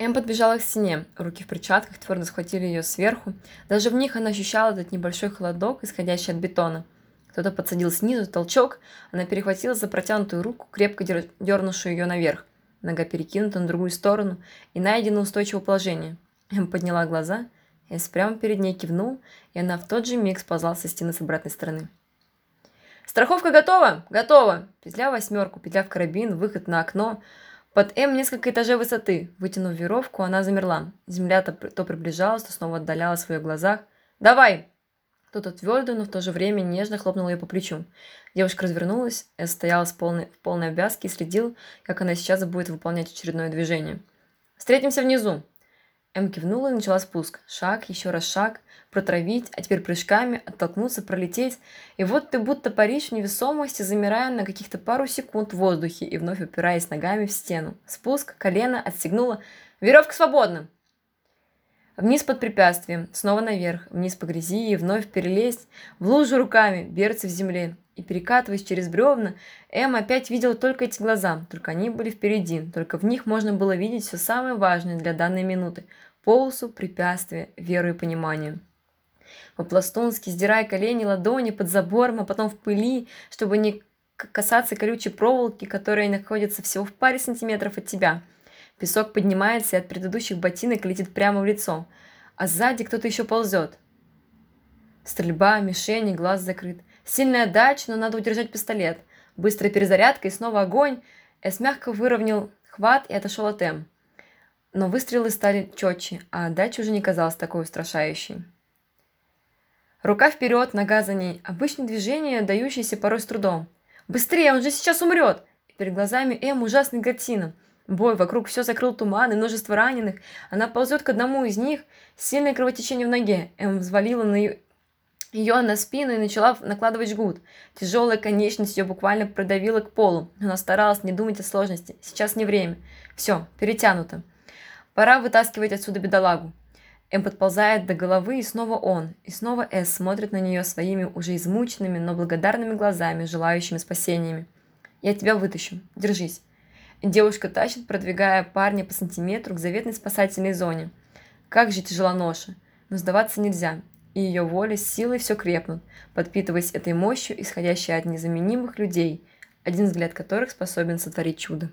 Эм подбежала к стене. Руки в перчатках твердо схватили ее сверху. Даже в них она ощущала этот небольшой холодок, исходящий от бетона. Кто-то подсадил снизу, толчок. Она перехватила за протянутую руку, крепко дернувшую ее наверх. Нога перекинута на другую сторону и найдено устойчивое положение. Эм подняла глаза. Эс прямо перед ней кивнул, и она в тот же миг сползла со стены с обратной стороны. «Страховка готова? Готова!» Петля восьмерку, петля в карабин, выход на окно – под М несколько этажей высоты. Вытянув веровку, она замерла. Земля то, то приближалась, то снова отдалялась в ее глазах. «Давай!» Кто-то твердо, но в то же время нежно хлопнул ее по плечу. Девушка развернулась, Эс стояла с полной, в полной обвязке и следил, как она сейчас будет выполнять очередное движение. «Встретимся внизу!» М кивнула и начала спуск. Шаг, еще раз шаг, протравить, а теперь прыжками, оттолкнуться, пролететь. И вот ты будто паришь в невесомости, замирая на каких-то пару секунд в воздухе и вновь упираясь ногами в стену. Спуск, колено, отстегнула. Веревка свободна! Вниз под препятствием, снова наверх, вниз по грязи и вновь перелезть, в лужу руками, берцы в земле. И перекатываясь через бревна, Эм опять видела только эти глаза, только они были впереди, только в них можно было видеть все самое важное для данной минуты – полосу, препятствие, веру и понимание. По-пластунски, сдирая колени, ладони под забором, а потом в пыли, чтобы не касаться колючей проволоки, которая находится всего в паре сантиметров от тебя. Песок поднимается и от предыдущих ботинок летит прямо в лицо, а сзади кто-то еще ползет. Стрельба, мишени, глаз закрыт. Сильная дача, но надо удержать пистолет. Быстрая перезарядка и снова огонь. Эс мягко выровнял хват и отошел от М. Но выстрелы стали четче, а дача уже не казалась такой устрашающей. Рука вперед, нога за ней. Обычное движение, дающееся порой с трудом. «Быстрее, он же сейчас умрет!» и перед глазами М ужасный картина. Бой, вокруг все закрыл туман и множество раненых. Она ползет к одному из них. Сильное кровотечение в ноге. М взвалила на ее ее на спину и начала накладывать жгут. Тяжелая конечность ее буквально продавила к полу. Она старалась не думать о сложности. Сейчас не время. Все, перетянуто. Пора вытаскивать отсюда бедолагу. Эм подползает до головы, и снова он, и снова Эс смотрит на нее своими уже измученными, но благодарными глазами, желающими спасениями. «Я тебя вытащу. Держись». девушка тащит, продвигая парня по сантиметру к заветной спасательной зоне. Как же тяжела ноша. Но сдаваться нельзя и ее воля с силой все крепнут, подпитываясь этой мощью, исходящей от незаменимых людей, один взгляд которых способен сотворить чудо.